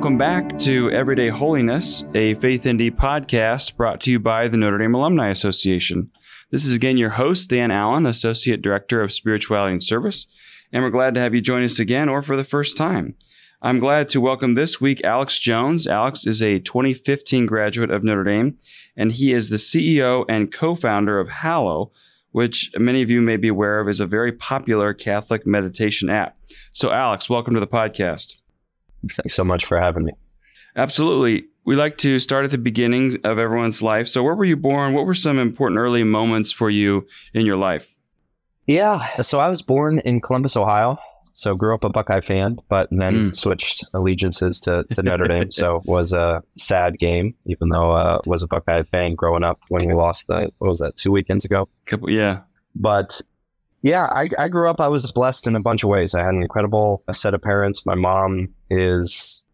welcome back to Everyday Holiness, a Faith ND podcast brought to you by the Notre Dame Alumni Association. This is again your host, Dan Allen, Associate Director of Spirituality and Service, and we're glad to have you join us again or for the first time. I'm glad to welcome this week Alex Jones. Alex is a 2015 graduate of Notre Dame, and he is the CEO and co founder of Hallow, which many of you may be aware of is a very popular Catholic meditation app. So, Alex, welcome to the podcast. Thanks so much for having me. Absolutely. We like to start at the beginnings of everyone's life. So, where were you born? What were some important early moments for you in your life? Yeah. So, I was born in Columbus, Ohio. So, grew up a Buckeye fan, but then mm. switched allegiances to, to Notre Dame. so, it was a sad game, even though I uh, was a Buckeye fan growing up when we lost the, what was that, two weekends ago? Couple, yeah. But yeah, I, I grew up, I was blessed in a bunch of ways. I had an incredible set of parents. My mom is,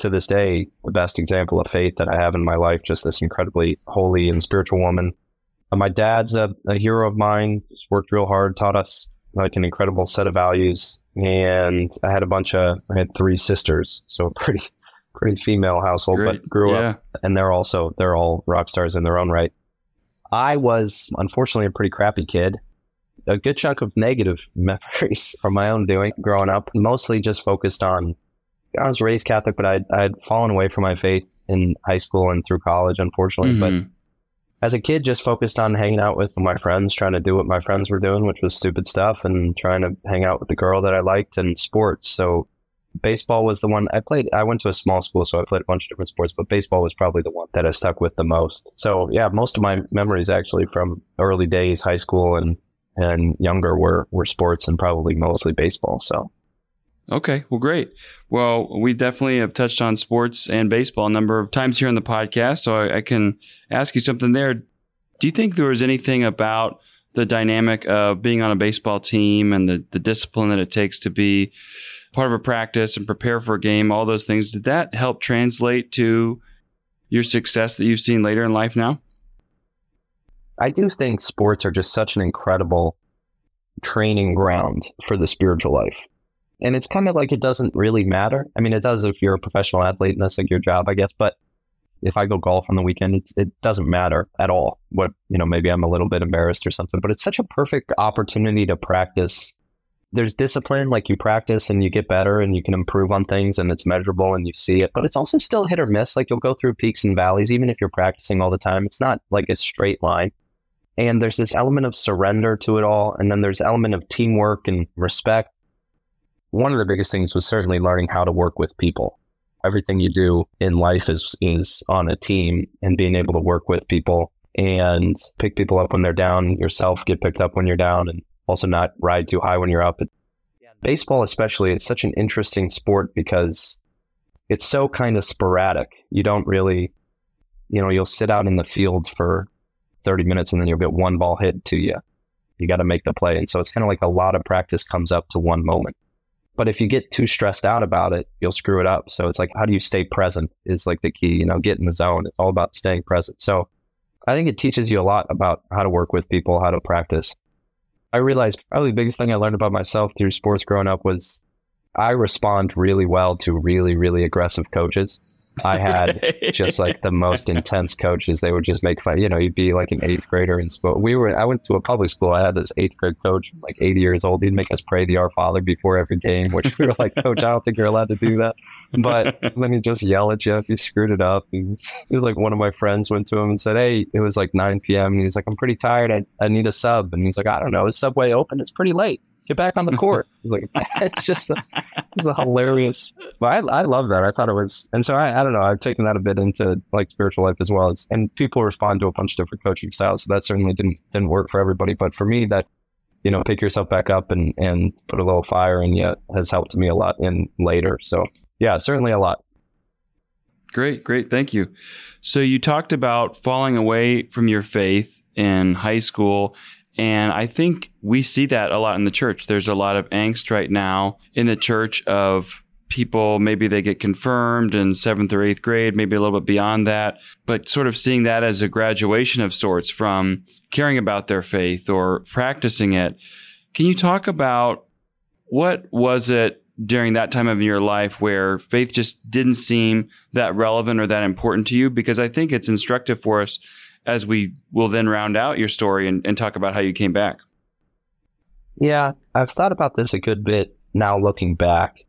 to this day, the best example of faith that I have in my life, just this incredibly holy and spiritual woman. Uh, my dad's a, a hero of mine, He's worked real hard, taught us like an incredible set of values. And I had a bunch of, I had three sisters, so a pretty, pretty female household, Great. but grew yeah. up and they're also, they're all rock stars in their own right. I was unfortunately a pretty crappy kid a good chunk of negative memories from my own doing growing up, mostly just focused on. I was raised Catholic, but I'd, I'd fallen away from my faith in high school and through college, unfortunately. Mm-hmm. But as a kid, just focused on hanging out with my friends, trying to do what my friends were doing, which was stupid stuff, and trying to hang out with the girl that I liked and sports. So baseball was the one I played. I went to a small school, so I played a bunch of different sports, but baseball was probably the one that I stuck with the most. So yeah, most of my memories actually from early days, high school and and younger were were sports and probably mostly baseball. So. Okay, well, great. Well, we definitely have touched on sports and baseball a number of times here on the podcast, so I, I can ask you something there. Do you think there was anything about the dynamic of being on a baseball team and the, the discipline that it takes to be part of a practice and prepare for a game, all those things, did that help translate to your success that you've seen later in life now? I do think sports are just such an incredible training ground for the spiritual life. And it's kind of like it doesn't really matter. I mean, it does if you're a professional athlete and that's like your job, I guess. But if I go golf on the weekend, it doesn't matter at all. What, you know, maybe I'm a little bit embarrassed or something, but it's such a perfect opportunity to practice. There's discipline, like you practice and you get better and you can improve on things and it's measurable and you see it, but it's also still hit or miss. Like you'll go through peaks and valleys, even if you're practicing all the time. It's not like a straight line. And there's this element of surrender to it all. And then there's element of teamwork and respect. One of the biggest things was certainly learning how to work with people. Everything you do in life is is on a team and being able to work with people and pick people up when they're down, yourself get picked up when you're down and also not ride too high when you're up. Baseball especially, it's such an interesting sport because it's so kind of sporadic. You don't really, you know, you'll sit out in the field for 30 minutes and then you'll get one ball hit to you. You got to make the play. And so it's kind of like a lot of practice comes up to one moment. But if you get too stressed out about it, you'll screw it up. So it's like, how do you stay present is like the key, you know, get in the zone. It's all about staying present. So I think it teaches you a lot about how to work with people, how to practice. I realized probably the biggest thing I learned about myself through sports growing up was I respond really well to really, really aggressive coaches. I had just like the most intense coaches. They would just make fun. You know, you'd be like an eighth grader in school. We were. I went to a public school. I had this eighth grade coach, like 80 years old. He'd make us pray the Our Father before every game, which we were like, Coach, I don't think you're allowed to do that. But let me just yell at you if you screwed it up. And it was like one of my friends went to him and said, Hey, it was like 9 p.m. And he's like, I'm pretty tired. I, I need a sub. And he's like, I don't know. Is Subway open? It's pretty late get back on the court. It's like it's just a, it's a hilarious. But I, I love that. I thought it was, and so I, I don't know. I've taken that a bit into like spiritual life as well. It's, and people respond to a bunch of different coaching styles. So that certainly didn't didn't work for everybody. But for me, that you know, pick yourself back up and and put a little fire in you has helped me a lot in later. So yeah, certainly a lot. Great, great. Thank you. So you talked about falling away from your faith in high school and I think we see that a lot in the church. There's a lot of angst right now in the church of people, maybe they get confirmed in seventh or eighth grade, maybe a little bit beyond that, but sort of seeing that as a graduation of sorts from caring about their faith or practicing it. Can you talk about what was it during that time of your life where faith just didn't seem that relevant or that important to you? Because I think it's instructive for us as we will then round out your story and, and talk about how you came back. Yeah, I've thought about this a good bit now looking back.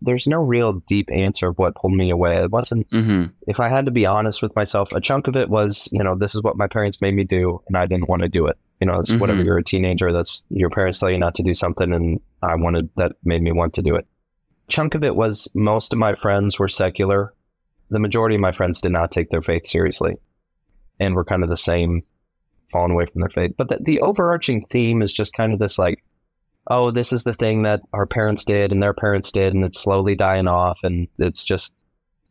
There's no real deep answer of what pulled me away. It wasn't, Mm-hmm. if I had to be honest with myself, a chunk of it was, you know, this is what my parents made me do and I didn't want to do it. You know, it's whatever Mhm. you're a teenager, that's your parents tell you not to do something and I wanted, that made me want to do it. Chunk of it was most of my friends were secular. The majority of my friends did not take their faith seriously and were kind of the same, falling away from their faith. But the, the overarching theme is just kind of this like, oh, this is the thing that our parents did and their parents did, and it's slowly dying off. And it's just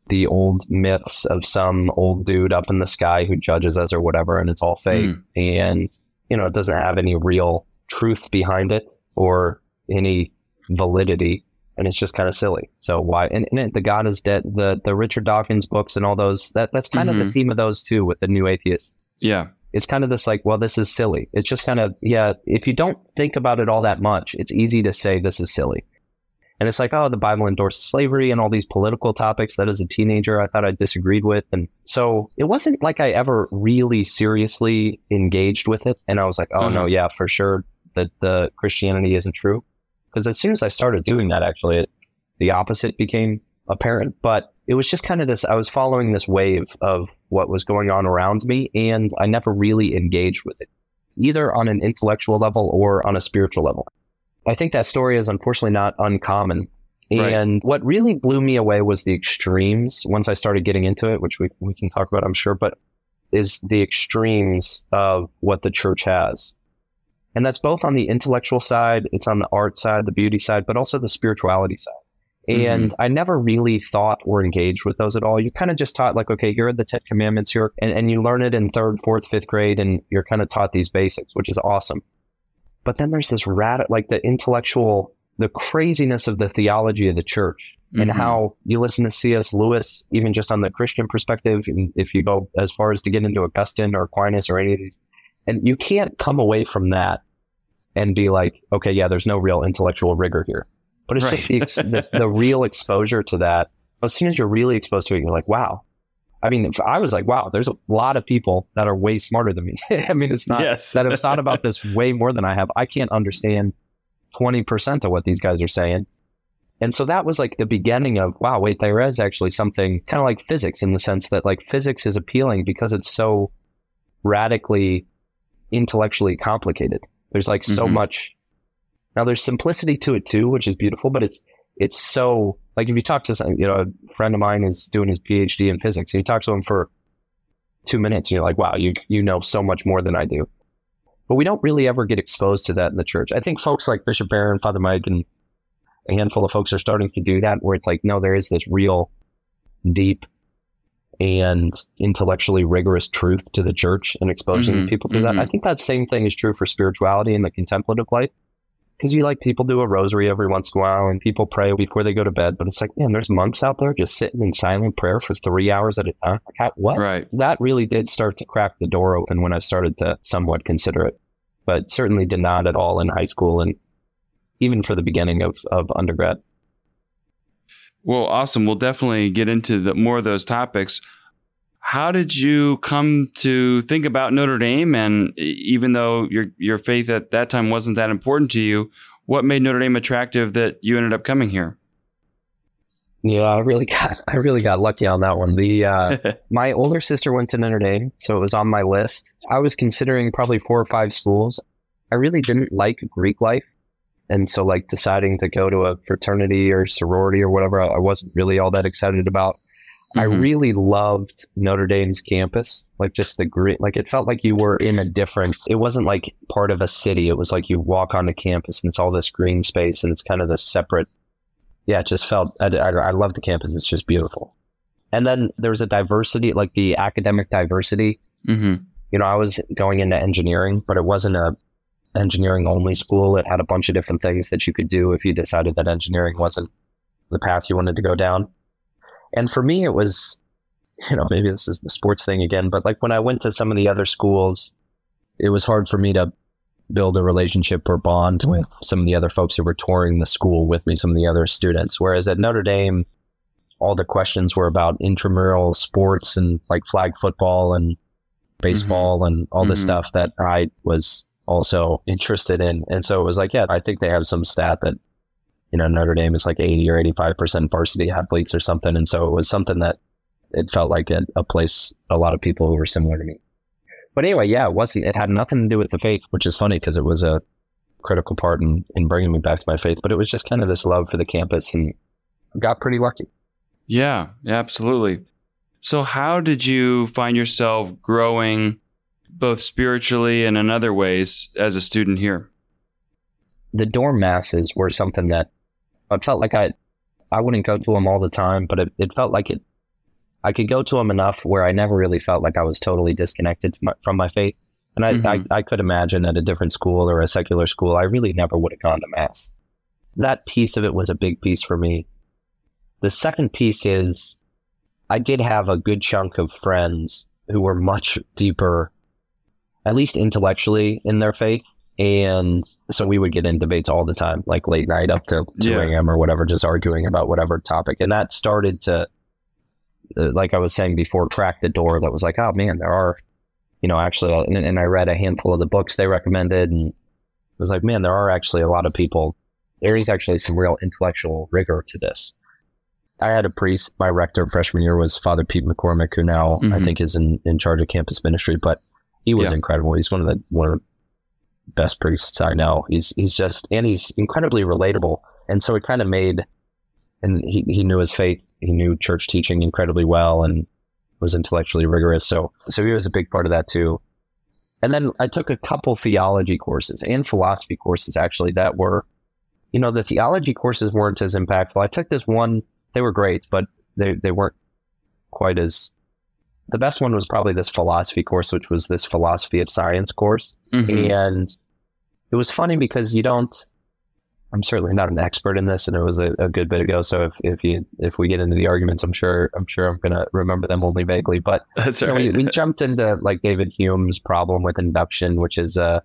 the old myths of some old dude up in the sky who judges us or whatever, and it's all fake. Hmm. And, you know, it doesn't have any real truth behind it or any validity. And it's just kind of silly. So why? And, and it- the God is dead. The the Richard Dawkins books and all those. That that's kind of the theme of those too with the new atheists Yeah. it's kind of this like, well, this is silly. It's just kind of, yeah, if you don't think about it all that much, it's easy to say this is silly. And it's like, oh, the Bible endorses slavery and all these political topics that as a teenager I thought I disagreed with. And so it wasn't like I ever really seriously engaged with it. And I was like, oh, no, Uh-huh. yeah, for sure that the Christianity isn't true. Because as soon as I started doing that, actually, it, the opposite became apparent. But it was just kind of this, I was following this wave of what was going on around me, and I never really engaged with it, either on an intellectual level or on a spiritual level. I think that story is unfortunately not uncommon. Right. And what really blew me away was the extremes once I started getting into it, which we, we can talk about, I'm sure, but is the extremes of what the church has. And that's both on the intellectual side, it's on the art side, the beauty side, but also the spirituality side. And I never really thought or engaged with those at all. You kind of just taught, like, okay, here are the 10 commandments here, and, and you learn it in third, fourth, fifth grade, and you're kind of taught these basics, which is awesome. But then there's this rat, like the intellectual, the craziness of the theology of the church and Mhm. how you listen to C.S. Lewis, even just on the Christian perspective, and if you go as far as to get into Augustine or Aquinas or any of these, and you can't come away from that and be like, okay, yeah, there's no real intellectual rigor here. But it's just the, ex- the, the real exposure to that. As soon as you're really exposed to it, you're like, wow. I mean, I was like, wow, there's a lot of people that are way smarter than me. I mean, it's not yes. that have thought about this way more than I have. I can't understand 20% of what these guys are saying. And so that was like the beginning of, wow, wait, there is actually something kind of like physics in the sense that like physics is appealing because it's so radically intellectually complicated. There's like so Mhm. much. Now there's simplicity to it too, which is beautiful, but it's, it's so like if you talk to some, you know, a friend of mine is doing his PhD in physics and you talk to him for two minutes and you're like, wow, you, you know so much more than I do. But we don't really ever get exposed to that in the church. I think folks like Bishop Barron, Father Mike, and a handful of folks are starting to do that where it's like, no, there is this real deep and intellectually rigorous truth to the church and exposing Mhm, people to that. mhm. I think that same thing is true for spirituality and the contemplative life. Because you like people do a rosary every once in a while and people pray before they go to bed, but it's like, man, there's monks out there just sitting in silent prayer for three hours at a time. Like, how- what? Right. that really did start to crack the door open when I started to somewhat consider it, but certainly did not at all in high school and even for the beginning of, of undergrad. Well, awesome. We'll definitely get into the, more of those topics. How did you come to think about Notre Dame? And even though your your faith at that time wasn't that important to you, what made Notre Dame attractive that you ended up coming here? Yeah, I really got I really got lucky on that one. The uh, my older sister went to Notre Dame, so it was on my list. I was considering probably four or five schools. I really didn't like Greek life. And so like deciding to go to a fraternity or sorority or whatever, I wasn't really all that excited about. I Mhm. really loved Notre Dame's campus, like just the green, like it felt like you were in a different, it wasn't like part of a city. It was like you walk onto campus and it's all this green space and it's kind of this separate, yeah, it just felt, I, I, I love the campus. It's just beautiful. And then there was a diversity, like the academic diversity. hmm You know, I was going into engineering, but it wasn't a engineering only school. It had a bunch of different things that you could do if you decided that engineering wasn't the path you wanted to go down. And for me, it was, you know, maybe this is the sports thing again, but like when I went to some of the other schools, it was hard for me to build a relationship or bond with some of the other folks who were touring the school with me, some of the other students. Whereas at Notre Dame, all the questions were about intramural sports and like flag football and baseball mm-hmm. and all this mm-hmm. stuff that I was also interested in. And so it was like, yeah, I think they have some stat that, you know, Notre Dame is like 80 or 85% varsity athletes or something. And so it was something that it felt like a, a place a lot of people who were similar to me. But anyway, yeah, it wasn't, it had nothing to do with the faith, which is funny because it was a critical part in, in bringing me back to my faith, but it was just kind of this love for the campus and got pretty lucky. Yeah, absolutely. So, how did you find yourself growing both spiritually and in other ways as a student here? The dorm masses were something that I felt like I, I wouldn't go to them all the time, but it, it felt like it I could go to them enough where I never really felt like I was totally disconnected my, from my faith. And I, mm-hmm. I, I could imagine at a different school or a secular school, I really never would have gone to mass. That piece of it was a big piece for me. The second piece is I did have a good chunk of friends who were much deeper, at least intellectually, in their faith. And so we would get in debates all the time, like late night up to 2 yeah. a.m. or whatever, just arguing about whatever topic. And that started to uh, like I was saying before, crack the door that was like, oh man, there are, you know, actually, and, and I read a handful of the books they recommended, and it was like, man, there are actually a lot of people. There is actually some real intellectual rigor to this. I had a priest. My rector freshman year was Father Pete McCormick, who now mm-hmm. I think is in, in charge of campus ministry. But he was yeah. incredible. He's one of the one of the best priests I know. He's he's just and he's incredibly relatable. And so it kind of made, and he he knew his faith he knew church teaching incredibly well and was intellectually rigorous. So, so he was a big part of that too. And then I took a couple theology courses and philosophy courses actually that were, you know, the theology courses weren't as impactful. I took this one; they were great, but they they weren't quite as. The best one was probably this philosophy course, which was this philosophy of science course, mm-hmm. and it was funny because you don't I'm certainly not an expert in this, and it was a, a, good bit ago. So if, if you if we get into the arguments, I'm sure I'm sure I'm gonna remember them only vaguely. But that's right. Know, we, we, jumped into like David Hume's problem with induction, which is uh,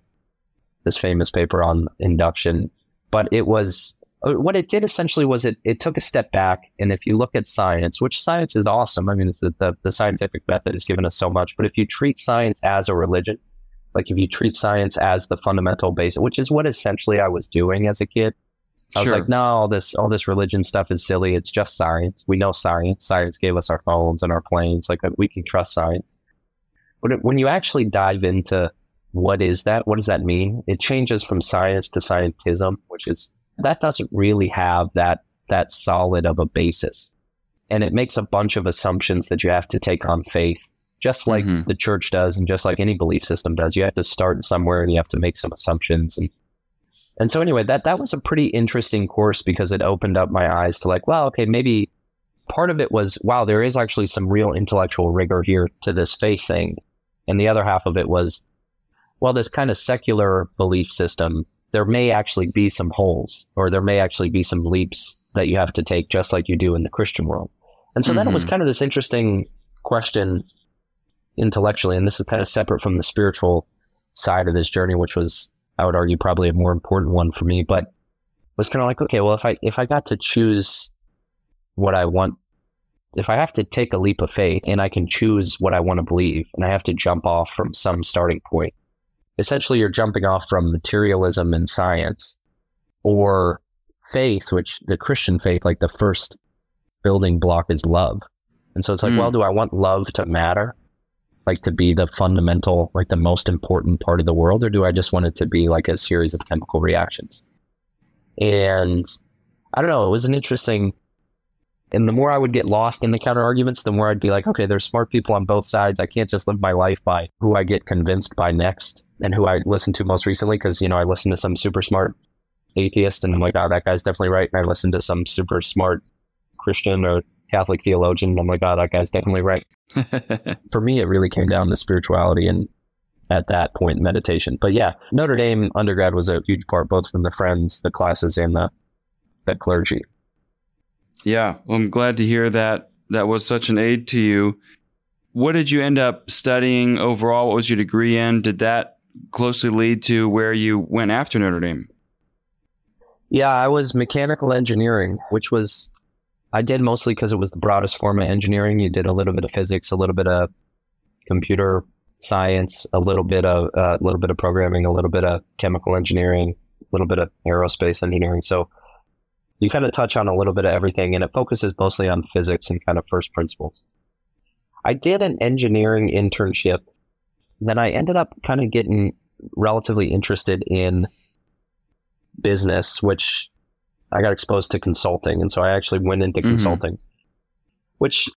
this famous paper on induction. But it was Uh, what it did essentially was it it took a step back, and if you look at science, which science is awesome. I mean, the, the the scientific method has given us so much. But if you treat science as a religion, like if you treat science as the fundamental base, which is what essentially I was doing as a kid. I was like, no, all this all this religion stuff is silly. It's just science. We know science. Science gave us our phones and our planes. Like we can trust science. But when you actually dive into what is that? What does that mean? It changes from science to scientism, which is that doesn't really have that that solid of a basis. And it makes a bunch of assumptions that you have to take on faith just like mm-hmm. the church does and just like any belief system does. You have to start somewhere and you have to make some assumptions. And and so anyway, that that was a pretty interesting course because it opened up my eyes to like, well, okay, maybe part of it was, wow, there is actually some real intellectual rigor here to this faith thing. And the other half of it was, well, this kind of secular belief system, there may actually be some holes or there may actually be some leaps that you have to take just like you do in the Christian world. And so mm-hmm. then it was kind of this interesting question intellectually, and this is kind of separate from the spiritual side of this journey, which was, I would argue, probably a more important one for me. But was kind of like, okay, well, if I if I got to choose what I want, if I have to take a leap of faith and I can choose what I want to believe, and I have to jump off from some starting point, essentially, you're jumping off from materialism and science, or faith, which the Christian faith, like the first building block is love. And so it's like, mm. well, do I want love to matter? like to be the fundamental, like the most important part of the world, or do I just want it to be like a series of chemical reactions? And I don't know, it was an interesting and the more I would get lost in the counter arguments, the more I'd be like, okay, there's smart people on both sides. I can't just live my life by who I get convinced by next and who I listen to most recently. Cause, you know, I listen to some super smart atheist and I'm like, oh, that guy's definitely right. And I listen to some super smart Christian or Catholic theologian. And I'm like, oh, that guy's definitely right. For me, it really came down to spirituality and at that point, meditation. But yeah, Notre Dame undergrad was a huge part, both from the friends, the classes, and the, the clergy. Yeah, well, I'm glad to hear that that was such an aid to you. What did you end up studying overall? What was your degree in? Did that closely lead to where you went after Notre Dame. Yeah, I was mechanical engineering, which was I did mostly because it was the broadest form of engineering. You did a little bit of physics, a little bit of computer science, a little bit of uh, a uh, little bit of programming, a little bit of chemical engineering, a little bit of aerospace engineering. So you kind of touch on a little bit of everything, and it focuses mostly on physics and kind of first principles. I did an engineering internship. Then I ended up kind of getting relatively interested in business, which I got exposed to consulting. And so I actually went into mm-hmm. consulting, which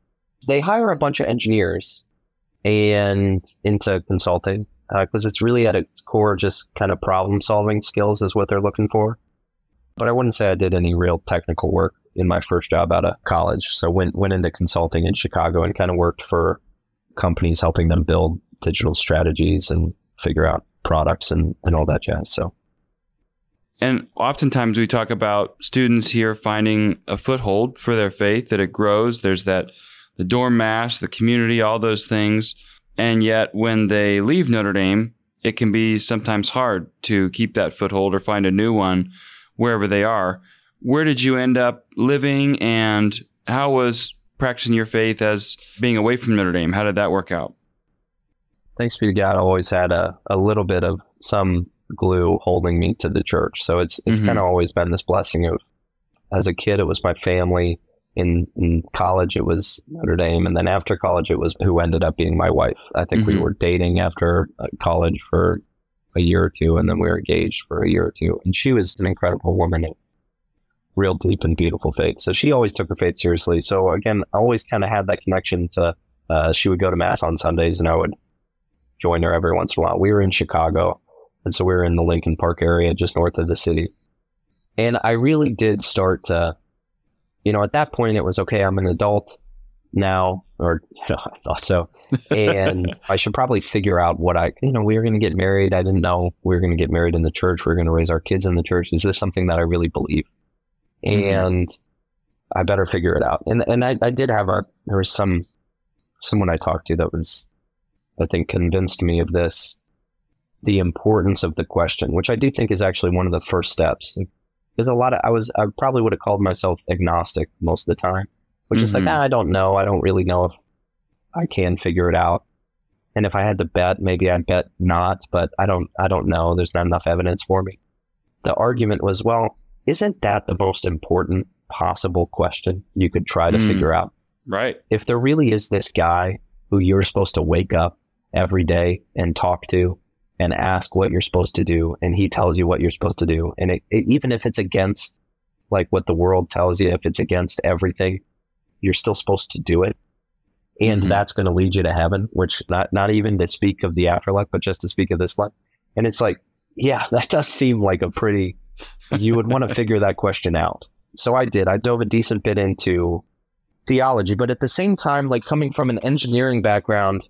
they hire a bunch of engineers and into consulting because uh, it's really at its core just kind of problem solving skills is what they're looking for. But I wouldn't say I did any real technical work in my first job out of college. So went went into consulting in Chicago and kind of worked for companies helping them build digital strategies and figure out products and, and all that jazz. So and oftentimes we talk about students here finding a foothold for their faith, that it grows. There's that the dorm mass, the community, all those things. And yet when they leave Notre Dame, it can be sometimes hard to keep that foothold or find a new one wherever they are. Where did you end up living and how was practicing your faith as being away from Notre Dame? How did that work out? Thanks be to God, I always had a, a little bit of some glue holding me to the church. So it's it's mm-hmm. kind of always been this blessing of as a kid it was my family. In in college it was Notre Dame and then after college it was who ended up being my wife. I think mm-hmm. we were dating after uh, college for a year or two and then we were engaged for a year or two. And she was an incredible woman real deep and beautiful faith. So she always took her faith seriously. So again, I always kind of had that connection to uh, she would go to mass on Sundays and I would join her every once in a while. We were in Chicago and so we were in the Lincoln Park area, just north of the city. And I really did start to, you know, at that point it was okay, I'm an adult now, or you know, I thought so. And I should probably figure out what I, you know, we were going to get married. I didn't know we were going to get married in the church. We were going to raise our kids in the church. Is this something that I really believe? Mm-hmm. And I better figure it out. And and I, I did have a, there was some, someone I talked to that was, I think, convinced me of this the importance of the question, which I do think is actually one of the first steps. There's a lot of, I was, I probably would have called myself agnostic most of the time, which mm-hmm. is like, ah, I don't know. I don't really know if I can figure it out. And if I had to bet, maybe I'd bet not, but I don't, I don't know. There's not enough evidence for me. The argument was, well, isn't that the most important possible question you could try to mm. figure out? Right. If there really is this guy who you're supposed to wake up every day and talk to and ask what you're supposed to do and he tells you what you're supposed to do and it, it, even if it's against like what the world tells you if it's against everything you're still supposed to do it and mm-hmm. that's going to lead you to heaven which not not even to speak of the afterlife but just to speak of this life and it's like yeah that does seem like a pretty you would want to figure that question out so i did i dove a decent bit into theology but at the same time like coming from an engineering background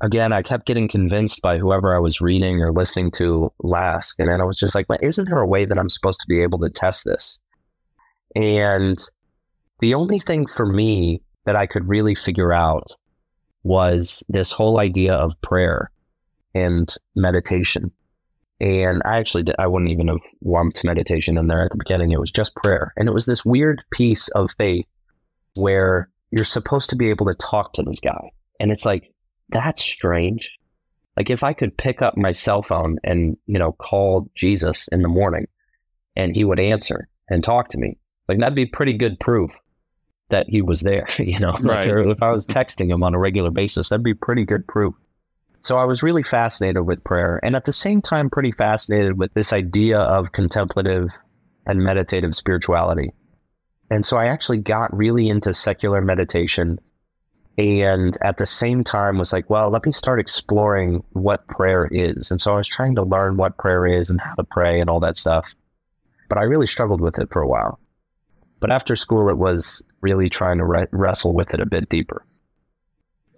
again, I kept getting convinced by whoever I was reading or listening to last. And then I was just like, isn't there a way that I'm supposed to be able to test this? And the only thing for me that I could really figure out was this whole idea of prayer and meditation. And I actually did, I wouldn't even have lumped meditation in there at the beginning. It was just prayer. And it was this weird piece of faith where you're supposed to be able to talk to this guy. And it's like, that's strange. Like if I could pick up my cell phone and, you know, call Jesus in the morning and he would answer and talk to me, like that'd be pretty good proof that he was there, you know, like, right. if I was texting him on a regular basis, that'd be pretty good proof. So I was really fascinated with prayer and at the same time, pretty fascinated with this idea of contemplative and meditative spirituality. And so I actually got really into secular meditation and at the same time was like well let me start exploring what prayer is and so i was trying to learn what prayer is and how to pray and all that stuff but i really struggled with it for a while but after school it was really trying to re- wrestle with it a bit deeper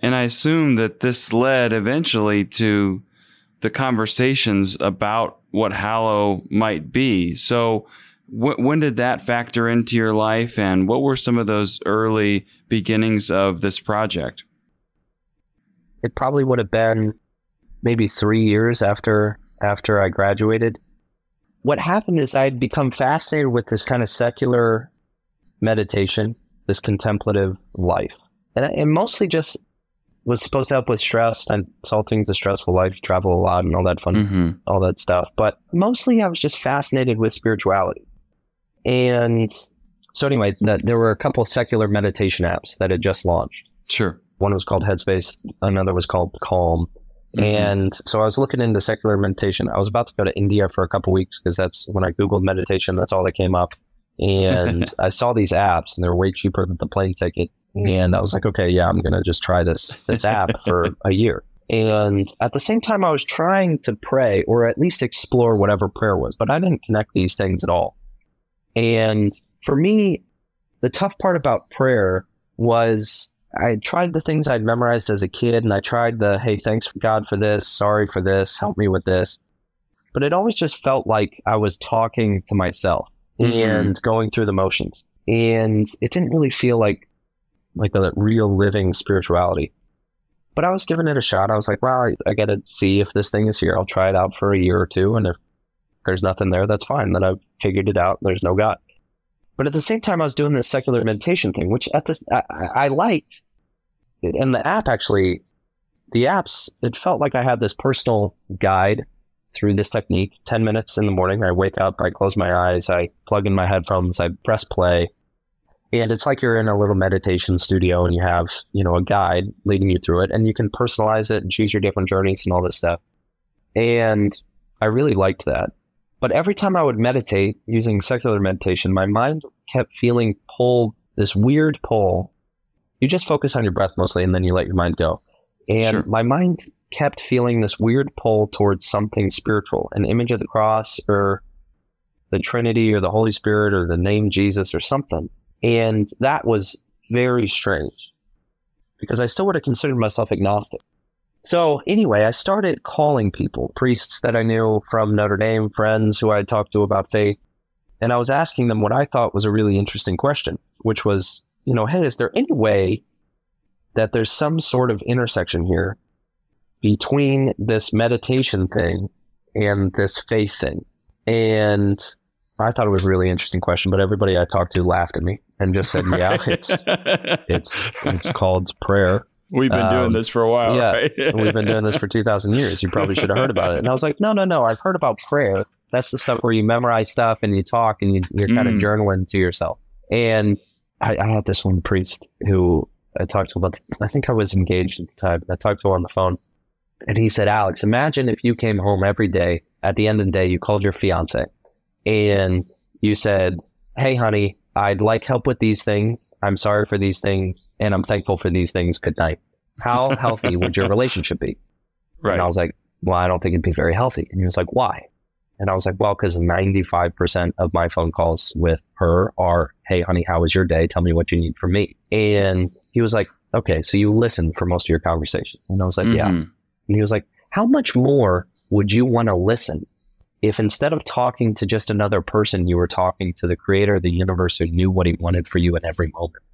and i assume that this led eventually to the conversations about what hallow might be so when did that factor into your life, and what were some of those early beginnings of this project? It probably would have been maybe three years after after I graduated. What happened is I'd become fascinated with this kind of secular meditation, this contemplative life, and, and mostly just was supposed to help with stress. and things a stressful life, you travel a lot and all that fun, mm-hmm. all that stuff. But mostly, I was just fascinated with spirituality. And so, anyway, the, there were a couple of secular meditation apps that had just launched. Sure. One was called Headspace, another was called Calm. Mm-hmm. And so I was looking into secular meditation. I was about to go to India for a couple weeks because that's when I Googled meditation, that's all that came up. And I saw these apps and they're way cheaper than the plane ticket. Mm. And I was like, okay, yeah, I'm going to just try this, this app for a year. And at the same time, I was trying to pray or at least explore whatever prayer was, but I didn't connect these things at all. And for me, the tough part about prayer was I tried the things I'd memorized as a kid and I tried the, hey, thanks God for this, sorry for this, help me with this. But it always just felt like I was talking to myself mm-hmm. and going through the motions. And it didn't really feel like like a real living spirituality. But I was giving it a shot. I was like, well, I, I got to see if this thing is here. I'll try it out for a year or two. And if there's nothing there, that's fine. Then I've figured it out. There's no God. But at the same time, I was doing this secular meditation thing, which at this I, I liked. And the app actually, the apps, it felt like I had this personal guide through this technique. 10 minutes in the morning, I wake up, I close my eyes, I plug in my headphones, I press play. And it's like you're in a little meditation studio and you have, you know, a guide leading you through it and you can personalize it and choose your different journeys and all this stuff. And I really liked that. But every time I would meditate using secular meditation, my mind kept feeling pulled, this weird pull. You just focus on your breath mostly and then you let your mind go. And sure. my mind kept feeling this weird pull towards something spiritual, an image of the cross or the Trinity or the Holy Spirit or the name Jesus or something. And that was very strange because I still would have considered myself agnostic. So anyway, I started calling people, priests that I knew from Notre Dame, friends who I talked to about faith, and I was asking them what I thought was a really interesting question, which was, you know, hey, is there any way that there's some sort of intersection here between this meditation thing and this faith thing? And I thought it was a really interesting question, but everybody I talked to laughed at me and just said, "Yeah, it's it's it's called prayer." We've been um, doing this for a while. Yeah, right? we've been doing this for two thousand years. You probably should have heard about it. And I was like, "No, no, no. I've heard about prayer. That's the stuff where you memorize stuff and you talk and you, are kind mm. of journaling to yourself." And I, I, had this one priest who I talked to about. I think I was engaged at the time. I talked to him on the phone, and he said, "Alex, imagine if you came home every day. At the end of the day, you called your fiance, and you said." Hey, honey, I'd like help with these things. I'm sorry for these things, and I'm thankful for these things. Good night. How healthy would your relationship be? Right. And I was like, well, I don't think it'd be very healthy. And he was like, why? And I was like, well, because 95% of my phone calls with her are, hey, honey, how was your day? Tell me what you need from me. And he was like, okay, so you listen for most of your conversation. And I was like, mm-hmm. yeah. And he was like, how much more would you want to listen if instead of talking to just another person, you were talking to the creator of the universe who knew what he wanted for you in every moment.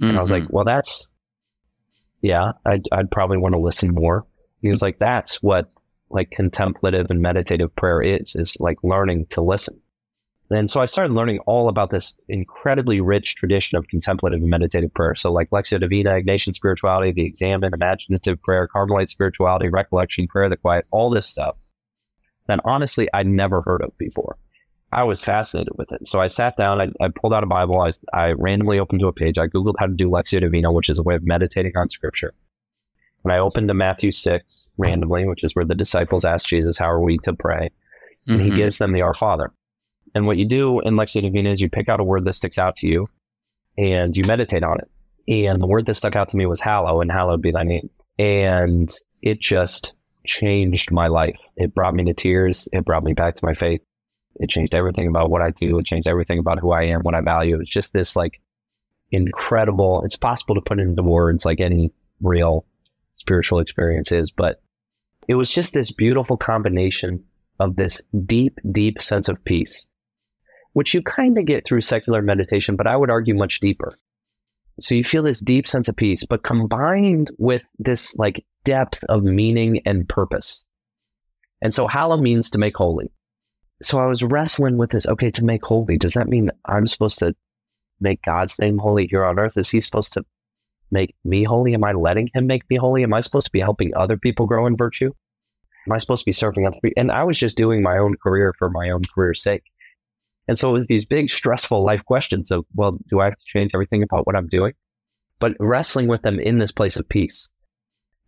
Mm-hmm. And I was like, mm-hmm. well, that's, yeah, I'd, I'd probably want to listen more. He was like, that's what like contemplative and meditative prayer is, is like learning to listen. And so I started learning all about this incredibly rich tradition of contemplative and meditative prayer. So like Lectio Divina, Ignatian spirituality, the Examen, imaginative prayer, Carmelite spirituality, recollection prayer, the quiet, all this stuff that honestly I'd never heard of before. I was fascinated with it. So I sat down, I, I pulled out a Bible, I, I, randomly opened to a page. I Googled how to do Lectio Divina, which is a way of meditating on scripture. And I opened to Matthew 6 randomly, which is where the disciples ask Jesus, How are we to pray? And mm-hmm. he gives them the Our Father. And what you do in Lectio Divina is you pick out a word that sticks out to you and you meditate on it. And the word that stuck out to me was hallow, and hallowed be thy name. And it just changed my life. It brought me to tears. It brought me back to my faith. It changed everything about what I do. It changed everything about who I am, what I value. It's just this like incredible, it's possible to put into words like any real spiritual experience is, but it was just this beautiful combination of this deep, deep sense of peace, which you kind of get through secular meditation, but I would argue much deeper. So you feel this deep sense of peace, but combined with this like depth of meaning and purpose. And so hallow means to make holy. So I was wrestling with this. Okay, to make holy, does that mean I'm supposed to make God's name holy here on earth? Is he supposed to make me holy? Am I letting him make me holy? Am I supposed to be helping other people grow in virtue? Am I supposed to be serving other people? And I was just doing my own career for my own career's sake. And so it was these big, stressful life questions of, well, do I have to change everything about what I'm doing? But wrestling with them in this place of peace.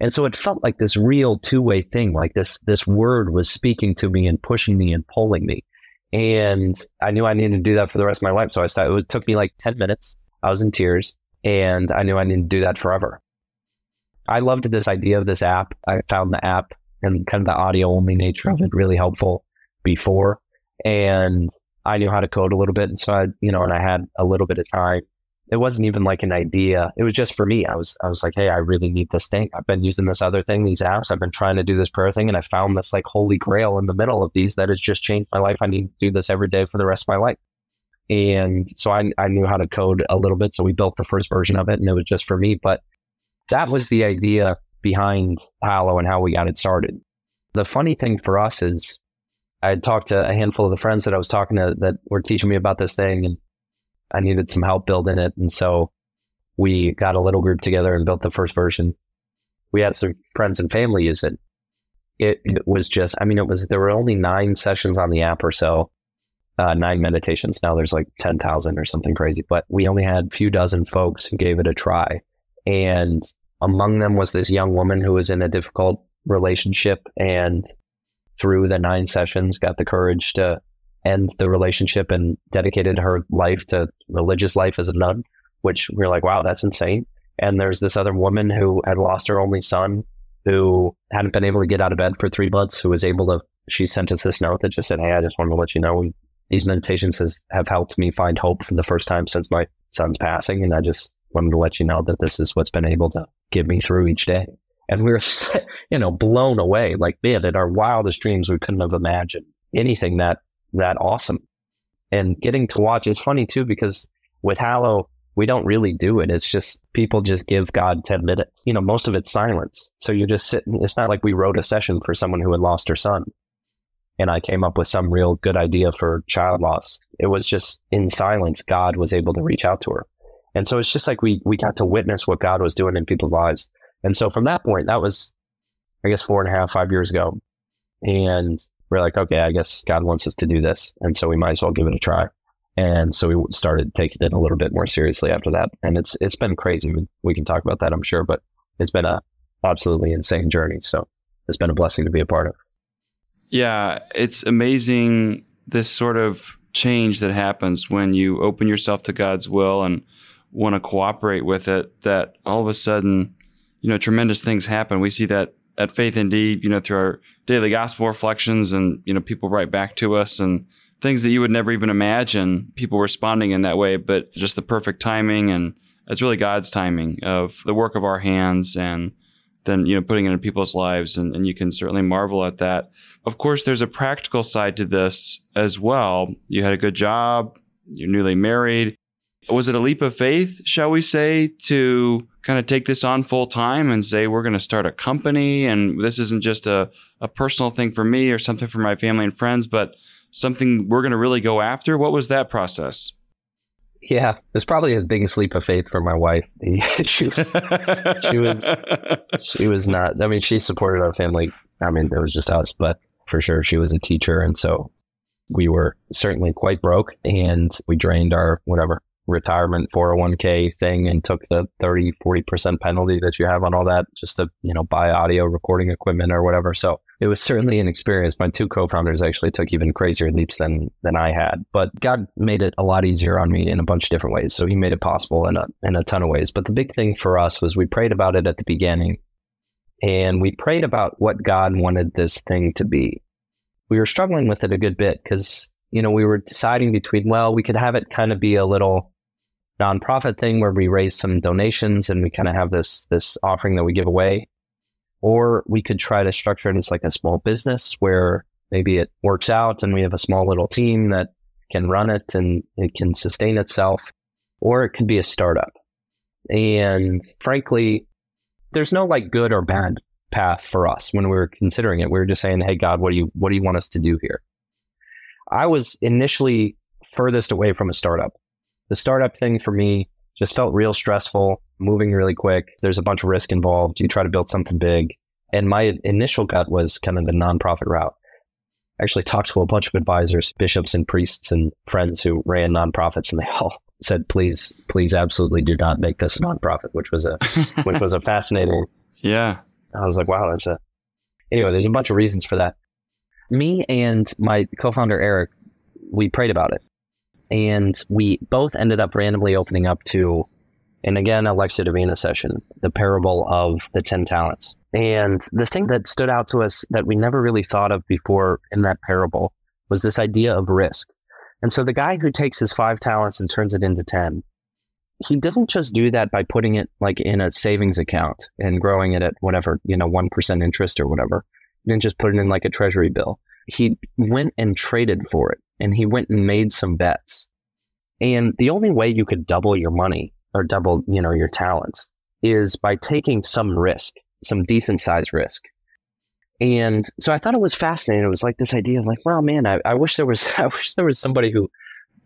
And so it felt like this real two-way thing, like this this word was speaking to me and pushing me and pulling me. And I knew I needed to do that for the rest of my life. So I started, it took me like 10 minutes. I was in tears and I knew I needed to do that forever. I loved this idea of this app. I found the app and kind of the audio only nature of it really helpful before. And I knew how to code a little bit. And so I, you know, and I had a little bit of time it wasn't even like an idea. It was just for me. I was I was like, hey, I really need this thing. I've been using this other thing, these apps. I've been trying to do this prayer thing, and I found this like holy grail in the middle of these that has just changed my life. I need to do this every day for the rest of my life. And so I I knew how to code a little bit. So we built the first version of it, and it was just for me. But that was the idea behind Hallow and how we got it started. The funny thing for us is I had talked to a handful of the friends that I was talking to that were teaching me about this thing and I needed some help building it. And so we got a little group together and built the first version. We had some friends and family use it. It, it was just, I mean, it was, there were only nine sessions on the app or so, uh, nine meditations. Now there's like 10,000 or something crazy, but we only had a few dozen folks who gave it a try. And among them was this young woman who was in a difficult relationship and through the nine sessions got the courage to end the relationship and dedicated her life to religious life as a nun, which we are like, wow, that's insane. And there's this other woman who had lost her only son who hadn't been able to get out of bed for three months, who was able to, she sent us this note that just said, Hey, I just wanted to let you know these meditations has, have helped me find hope for the first time since my son's passing. And I just wanted to let you know that this is what's been able to get me through each day. And we were, you know, blown away. Like, man, in our wildest dreams, we couldn't have imagined anything that that awesome. And getting to watch it's funny too because with Hallow, we don't really do it. It's just people just give God 10 minutes. You know, most of it's silence. So you're just sitting. It's not like we wrote a session for someone who had lost her son and I came up with some real good idea for child loss. It was just in silence, God was able to reach out to her. And so it's just like we, we got to witness what God was doing in people's lives. And so from that point, that was, I guess, four and a half, five years ago. And we're like, okay, I guess God wants us to do this. And so we might as well give it a try. And so we started taking it a little bit more seriously after that. And it's, it's been crazy. We can talk about that, I'm sure, but it's been a absolutely insane journey. So it's been a blessing to be a part of. Yeah. It's amazing this sort of change that happens when you open yourself to God's will and want to cooperate with it, that all of a sudden, you know, tremendous things happen. We see that at Faith ND, you know, through our daily gospel reflections and, you know, people write back to us and things that you would never even imagine people responding in that way, but just the perfect timing and it's really God's timing of the work of our hands and then, you know, putting it in people's lives. And, and you can certainly marvel at that. Of course, there's a practical side to this as well. You had a good job, you're newly married. Was it a leap of faith, shall we say, to kind of take this on full time and say we're going to start a company and this isn't just a, a personal thing for me or something for my family and friends but something we're going to really go after? What was that process? Yeah it's probably the biggest leap of faith for my wife. She was she was she was not i mean she supported our family. I mean it was just us but for sure she was a teacher and so we were certainly quite broke and we drained our whatever retirement 401k thing and took the 30 40% penalty that you have on all that just to you know buy audio recording equipment or whatever. So it was certainly an experience. My two co-founders actually took even crazier leaps than than i had but god made it a lot easier on me in a bunch of different ways. So he made it possible in a in a ton of ways. But the big thing for us was we prayed about it at the beginning and we prayed about what god wanted this thing to be. We were struggling with it a good bit because you know we were deciding between well we could have it kind of be a little nonprofit thing where we raise some donations and we kind of have this this offering that we give away or we could try to structure it as like a small business where maybe it works out and we have a small little team that can run it and it can sustain itself or it could be a startup and frankly there's no like good or bad path for us when we were considering it. We were just saying, "Hey God, what do you what do you want us to do here?" I was initially furthest away from a startup. The startup thing for me just felt real stressful, moving really quick. There's a bunch of risk involved. You try to build something big. And my initial gut was kind of the nonprofit route. I actually talked to a bunch of advisors, bishops and priests and friends who ran nonprofits, and they all said, please, please absolutely do not make this a nonprofit, which was a which was a fascinating Yeah. I was like, wow, that's a anyway, there's a bunch of reasons for that. Me and my co-founder Eric, we prayed about it. And we both ended up randomly opening up to, and again, a Lectio Divina session, the parable of the 10 talents. And the thing that stood out to us that we never really thought of before in that parable was this idea of risk. And so the guy who takes his five talents and turns it into 10, he didn't just do that by putting it like in a savings account and growing it at whatever, you know, 1% interest or whatever. He didn't just put it in like a treasury bill. He went and traded for it and he went and made some bets. And the only way you could double your money or double, you know, your talents is by taking some risk, some decent sized risk. And so I thought it was fascinating. It was like this idea of like, well, man, I, I wish there was, I wish there was somebody who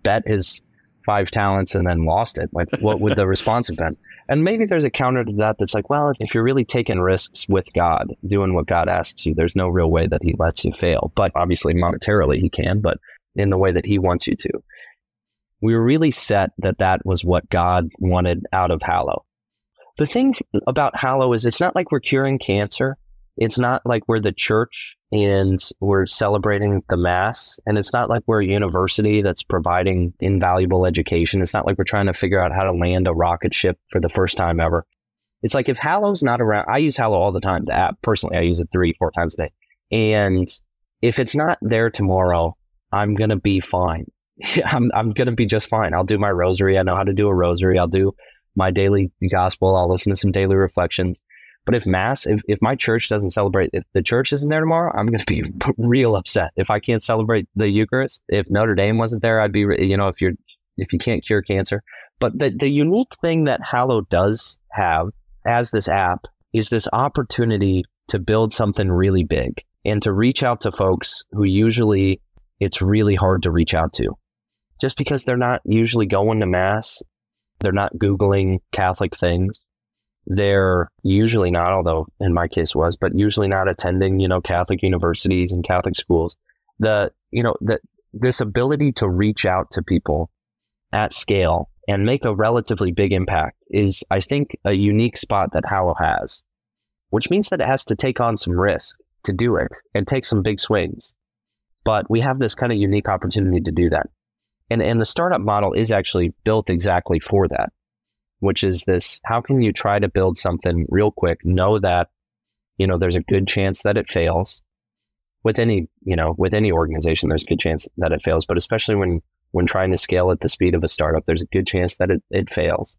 bet his five talents and then lost it. Like, what would the response have been? And maybe there's a counter to that that's like, well, if you're really taking risks with God, doing what God asks you, there's no real way that He lets you fail. But obviously, monetarily, He can, but in the way that He wants you to. We were really set that that was what God wanted out of Hallow. The thing about Hallow is it's not like we're curing cancer. It's not like we're the church and we're celebrating the mass. And it's not like we're a university that's providing invaluable education. It's not like we're trying to figure out how to land a rocket ship for the first time ever. It's like if Hallow's not around, I use Hallow all the time, the app. Personally, I use it three, four times a day. And if it's not there tomorrow, I'm going to be fine. I'm, I'm going to be just fine. I'll do my rosary. I know how to do a rosary. I'll do my daily gospel. I'll listen to some daily reflections. But if mass, if, if my church doesn't celebrate, if the church isn't there tomorrow, I'm going to be real upset. If I can't celebrate the Eucharist, if Notre Dame wasn't there, I'd be, you know, if you're, if you can't cure cancer. But the, the unique thing that Hallow does have as this app is this opportunity to build something really big and to reach out to folks who usually it's really hard to reach out to just because they're not usually going to mass. They're not Googling Catholic things they're usually not, although in my case was, but usually not attending, you know, Catholic universities and Catholic schools. The, you know, that this ability to reach out to people at scale and make a relatively big impact is, I think, a unique spot that Hallow has, which means that it has to take on some risk to do it and take some big swings. But we have this kind of unique opportunity to do that. And, and the startup model is actually built exactly for that which is this how can you try to build something real quick, know that, you know, there's a good chance that it fails. With any, you know, with any organization, there's a good chance that it fails, but especially when when trying to scale at the speed of a startup, there's a good chance that it, it fails.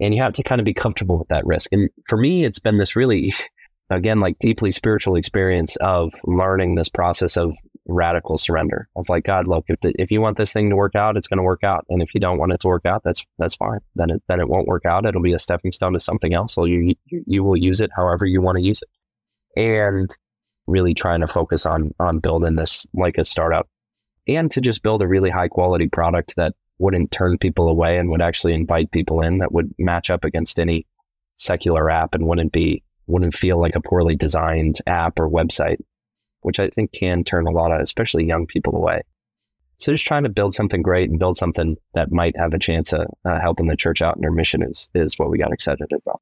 And you have to kind of be comfortable with that risk. And for me, it's been this really, again, like deeply spiritual experience of learning this process of radical surrender of like God, look, if the, if you want this thing to work out, it's going to work out, and if you don't want it to work out, that's that's fine. Then it then it won't work out. It'll be a stepping stone to something else. So you you, will use it however you want to use it, and really trying to focus on on building this like a startup, and to just build a really high quality product that wouldn't turn people away and would actually invite people in that would match up against any secular app and wouldn't be wouldn't feel like a poorly designed app or website which I think can turn a lot of, especially young people away. So just trying to build something great and build something that might have a chance of uh, helping the church out in their mission is, is what we got excited about.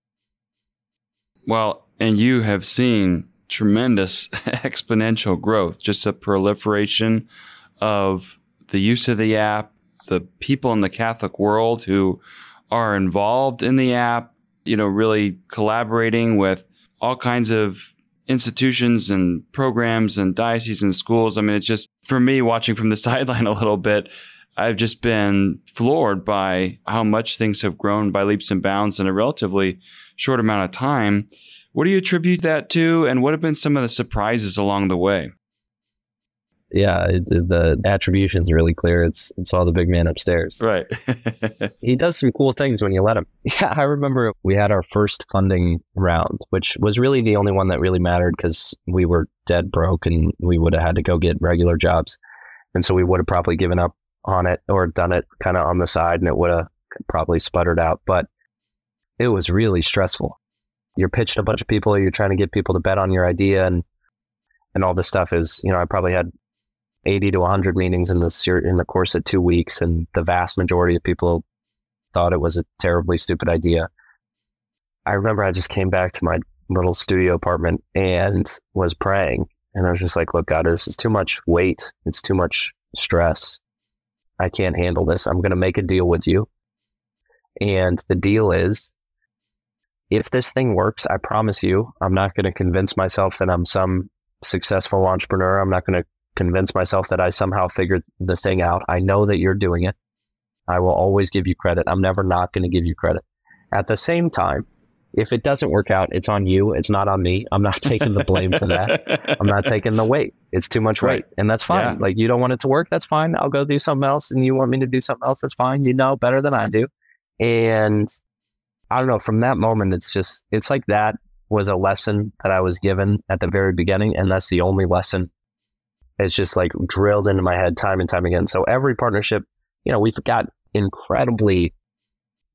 Well, and you have seen tremendous exponential growth, just a proliferation of the use of the app, the people in the Catholic world who are involved in the app, you know, really collaborating with all kinds of institutions and programs and dioceses and schools. I mean, it's just for me watching from the sideline a little bit. I've just been floored by how much things have grown by leaps and bounds in a relatively short amount of time. What do you attribute that to, and what have been some of the surprises along the way? Yeah, it, the attribution is really clear. It's it's all the big man upstairs. Right. he does some cool things when you let him. Yeah, I remember we had our first funding round, which was really the only one that really mattered because we were dead broke and we would have had to go get regular jobs, and so we would have probably given up on it or done it kind of on the side, and it would have probably sputtered out. But it was really stressful. You're pitching a bunch of people. You're trying to get people to bet on your idea, and and all this stuff is, you know, I probably had 80 to 100 meetings in the in the course of two weeks, and the vast majority of people thought it was a terribly stupid idea. I remember I just came back to my little studio apartment and was praying, and I was just like, "Look, God, this is too much weight. It's too much stress. I can't handle this. I'm going to make a deal with you, and the deal is." If this thing works, I promise you, I'm not going to convince myself that I'm some successful entrepreneur. I'm not going to convince myself that I somehow figured the thing out. I know that you're doing it. I will always give you credit. I'm never not going to give you credit. At the same time, if it doesn't work out, it's on you. It's not on me. I'm not taking the blame for that. I'm not taking the weight. It's too much weight. And that's fine. Yeah. Like you don't want it to work. That's fine. I'll go do something else. And you want me to do something else. That's fine. You know better than I do. And I don't know. From that moment, it's just, it's like that was a lesson that I was given at the very beginning. And that's the only lesson it's just like drilled into my head time and time again. So every partnership, you know, we've got incredibly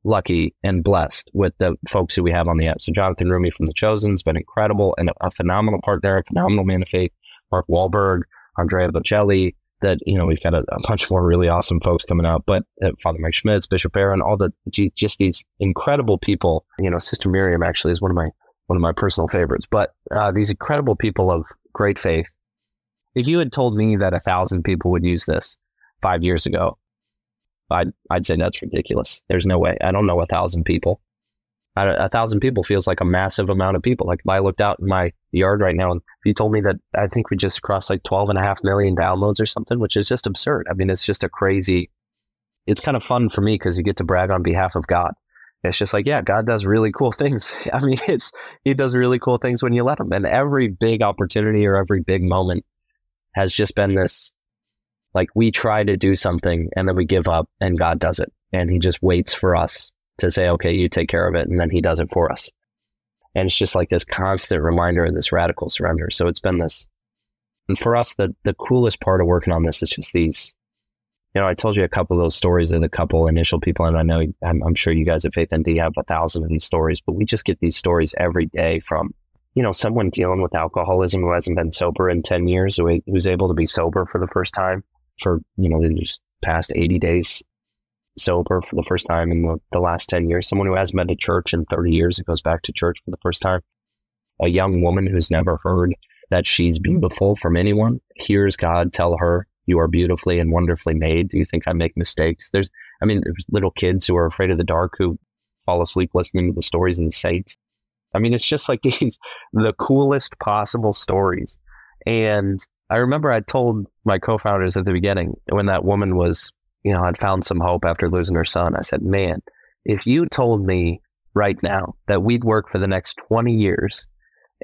lucky and blessed with the folks who we have on the app. So Jonathan Roumie from The Chosen's been incredible and a phenomenal partner, a phenomenal man of faith. Mark Wahlberg, Andrea Bocelli, that, you know, we've got a, a bunch more really awesome folks coming out, but uh, Father Mike Schmitz, Bishop Barron, all the, just these incredible people, you know, Sister Miriam actually is one of my, one of my personal favorites, but uh, these incredible people of great faith if you had told me that a thousand people would use this five years ago, I'd, I'd say that's ridiculous. There's no way. I don't know a thousand people. I, a thousand people feels like a massive amount of people. Like if I looked out in my yard right now and you told me that I think we just crossed like 12 and a half million downloads or something, which is just absurd. I mean, it's just a crazy, it's kind of fun for me because you get to brag on behalf of God. It's just like, yeah, God does really cool things. I mean, it's, he does really cool things when you let him. And every big opportunity or every big moment has just been this like we try to do something and then we give up and God does it. And he just waits for us to say, okay, you take care of it. And then he does it for us. And it's just like this constant reminder of this radical surrender. So it's been this. And for us, the, the coolest part of working on this is just these, you know, I told you a couple of those stories of the couple initial people. And I know, I'm, I'm sure you guys at Faith ND have a thousand of these stories, but we just get these stories every day from you know, someone dealing with alcoholism who hasn't been sober in 10 years, who was able to be sober for the first time for, you know, just past 80 days sober for the first time in the, the last 10 years. Someone who hasn't been to church in 30 years and goes back to church for the first time. A young woman who's never heard that she's beautiful from anyone hears God tell her, You are beautifully and wonderfully made. Do you think I make mistakes? There's, I mean, there's little kids who are afraid of the dark who fall asleep listening to the stories of the saints. I mean, it's just like these the coolest possible stories. And I remember I told my co-founders at the beginning when that woman was, you know, had found some hope after losing her son. I said, "Man, if you told me right now that we'd work for the next 20 years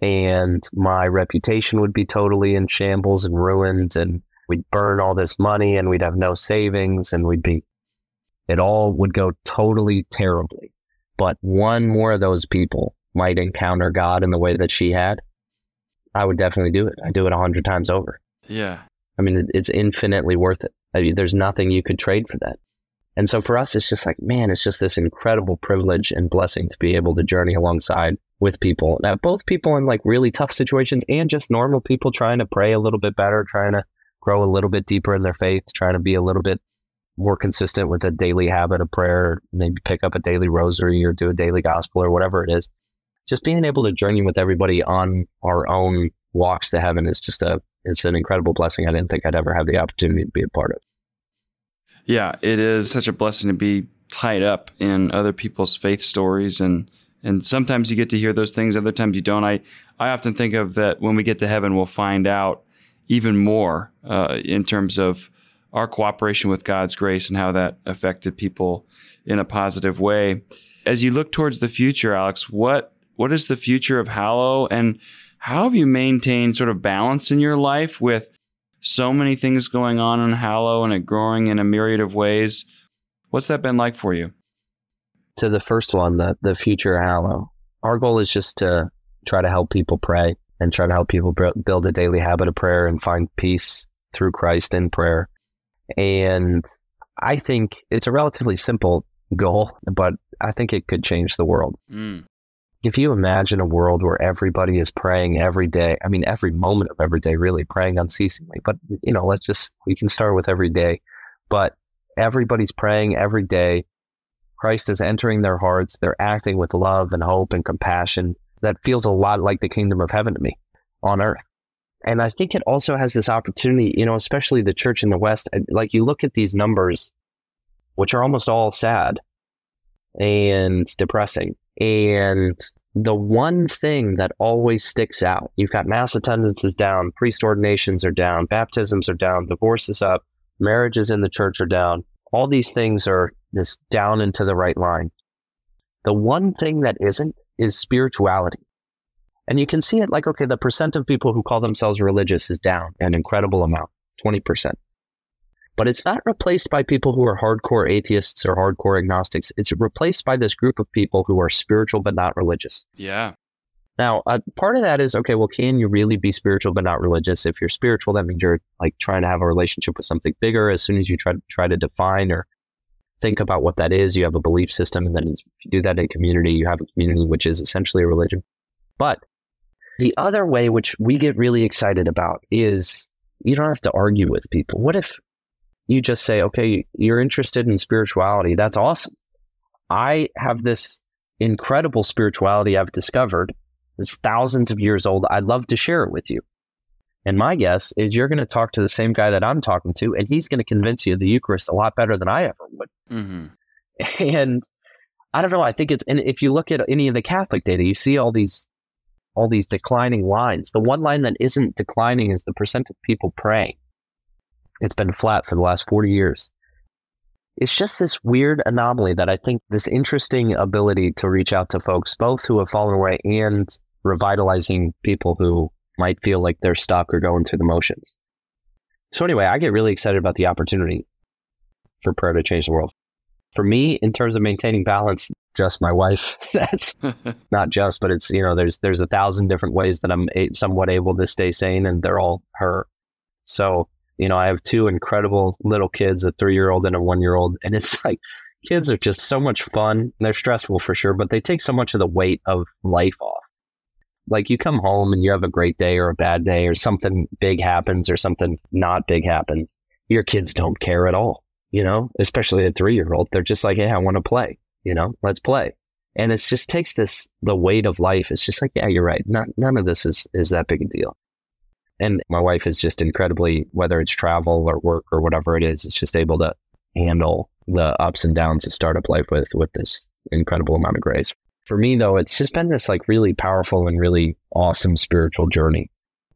and my reputation would be totally in shambles and ruined and we'd burn all this money and we'd have no savings and we'd be it all would go totally terribly. But one more of those people might encounter God in the way that she had, I would definitely do it. I do it a hundred times over. Yeah. I mean, it's infinitely worth it. I mean, there's nothing you could trade for that. And so for us, it's just like, man, it's just this incredible privilege and blessing to be able to journey alongside with people. Now, both people in like really tough situations and just normal people trying to pray a little bit better, trying to grow a little bit deeper in their faith, trying to be a little bit more consistent with a daily habit of prayer, maybe pick up a daily rosary or do a daily gospel or whatever it is just being able to journey with everybody on our own walks to heaven is just a it's an incredible blessing I didn't think I'd ever have the opportunity to be a part of. Yeah, it is such a blessing to be tied up in other people's faith stories and and sometimes you get to hear those things other times you don't i i often think of that when we get to heaven we'll find out even more uh, in terms of our cooperation with god's grace and how that affected people in a positive way as you look towards the future alex what what is the future of Hallow and how have you maintained sort of balance in your life with so many things going on in Hallow and it growing in a myriad of ways. What's that been like for you? To the first one, the, the future Hallow, our goal is just to try to help people pray and try to help people build a daily habit of prayer and find peace through Christ in prayer. And I think it's a relatively simple goal, but I think it could change the world. Mm. If you imagine a world where everybody is praying every day, I mean, every moment of every day, really praying unceasingly, but, you know, let's just, we can start with every day, but everybody's praying every day. Christ is entering their hearts. They're acting with love and hope and compassion. That feels a lot like the kingdom of heaven to me on earth. And I think it also has this opportunity, you know, especially the church in the West. Like you look at these numbers, which are almost all sad and depressing. And the one thing that always sticks out, you've got mass attendances down, priest ordinations are down, baptisms are down, divorces up, marriages in the church are down. All these things are just down into the right line. The one thing that isn't is spirituality. And you can see it like, okay, the percent of people who call themselves religious is down an incredible amount, 20%. But it's not replaced by people who are hardcore atheists or hardcore agnostics. It's replaced by this group of people who are spiritual but not religious. Yeah. Now, uh, part of that is okay. Well, can you really be spiritual but not religious? If you're spiritual, that means you're like trying to have a relationship with something bigger. As soon as you try to try to define or think about what that is, you have a belief system, and then if you do that in community, you have a community which is essentially a religion. But the other way, which we get really excited about, is you don't have to argue with people. What if you just say, okay, you're interested in spirituality? That's awesome. I have this incredible spirituality I've discovered. It's thousands of years old. I'd love to share it with you. And my guess is you're going to talk to the same guy that I'm talking to, and he's going to convince you of the Eucharist a lot better than I ever would. Mm-hmm. And I don't know. I think it's, and if you look at any of the Catholic data, you see all these all these declining lines. The one line that isn't declining is the percent of people praying. It's been flat for the last 40 years. It's just this weird anomaly that I think this interesting ability to reach out to folks, both who have fallen away and revitalizing people who might feel like they're stuck or going through the motions. So, anyway, I get really excited about the opportunity for prayer to change the world. For me, in terms of maintaining balance, just my wife. That's not just, but it's you know there's there's a thousand different ways that I'm somewhat able to stay sane, and they're all her. So you know I have two incredible little kids, a three year old and a one year old, and it's like kids are just so much fun. They're stressful for sure, but they take so much of the weight of life off. Like you come home and you have a great day or a bad day or something big happens or something not big happens. Your kids don't care at all, you know, especially a three year old. They're just like, Hey, I want to play you know, let's play. And it just takes this, the weight of life. It's just like, yeah, you're right. Not, none of this is, is that big a deal. And my wife is just incredibly, whether it's travel or work or whatever it is, it's just able to handle the ups and downs of startup life with, with this incredible amount of grace. For me, though, it's just been this like really powerful and really awesome spiritual journey.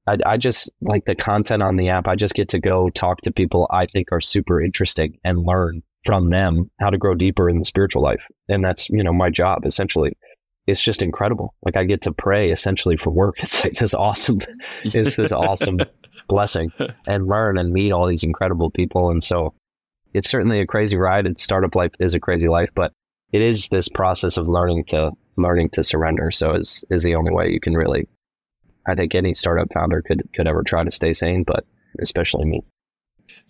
I, I just like the content on the app. I just get to go talk to people I think are super interesting and learn from them how to grow deeper in the spiritual life. And that's, you know, my job essentially. It's just incredible. Like I get to pray essentially for work. It's like this awesome, it's this awesome blessing and learn and meet all these incredible people. And so it's certainly a crazy ride. And startup life is a crazy life, but it is this process of learning to learning to surrender. So is is the only way you can really I think any startup founder could could ever try to stay sane, but especially me.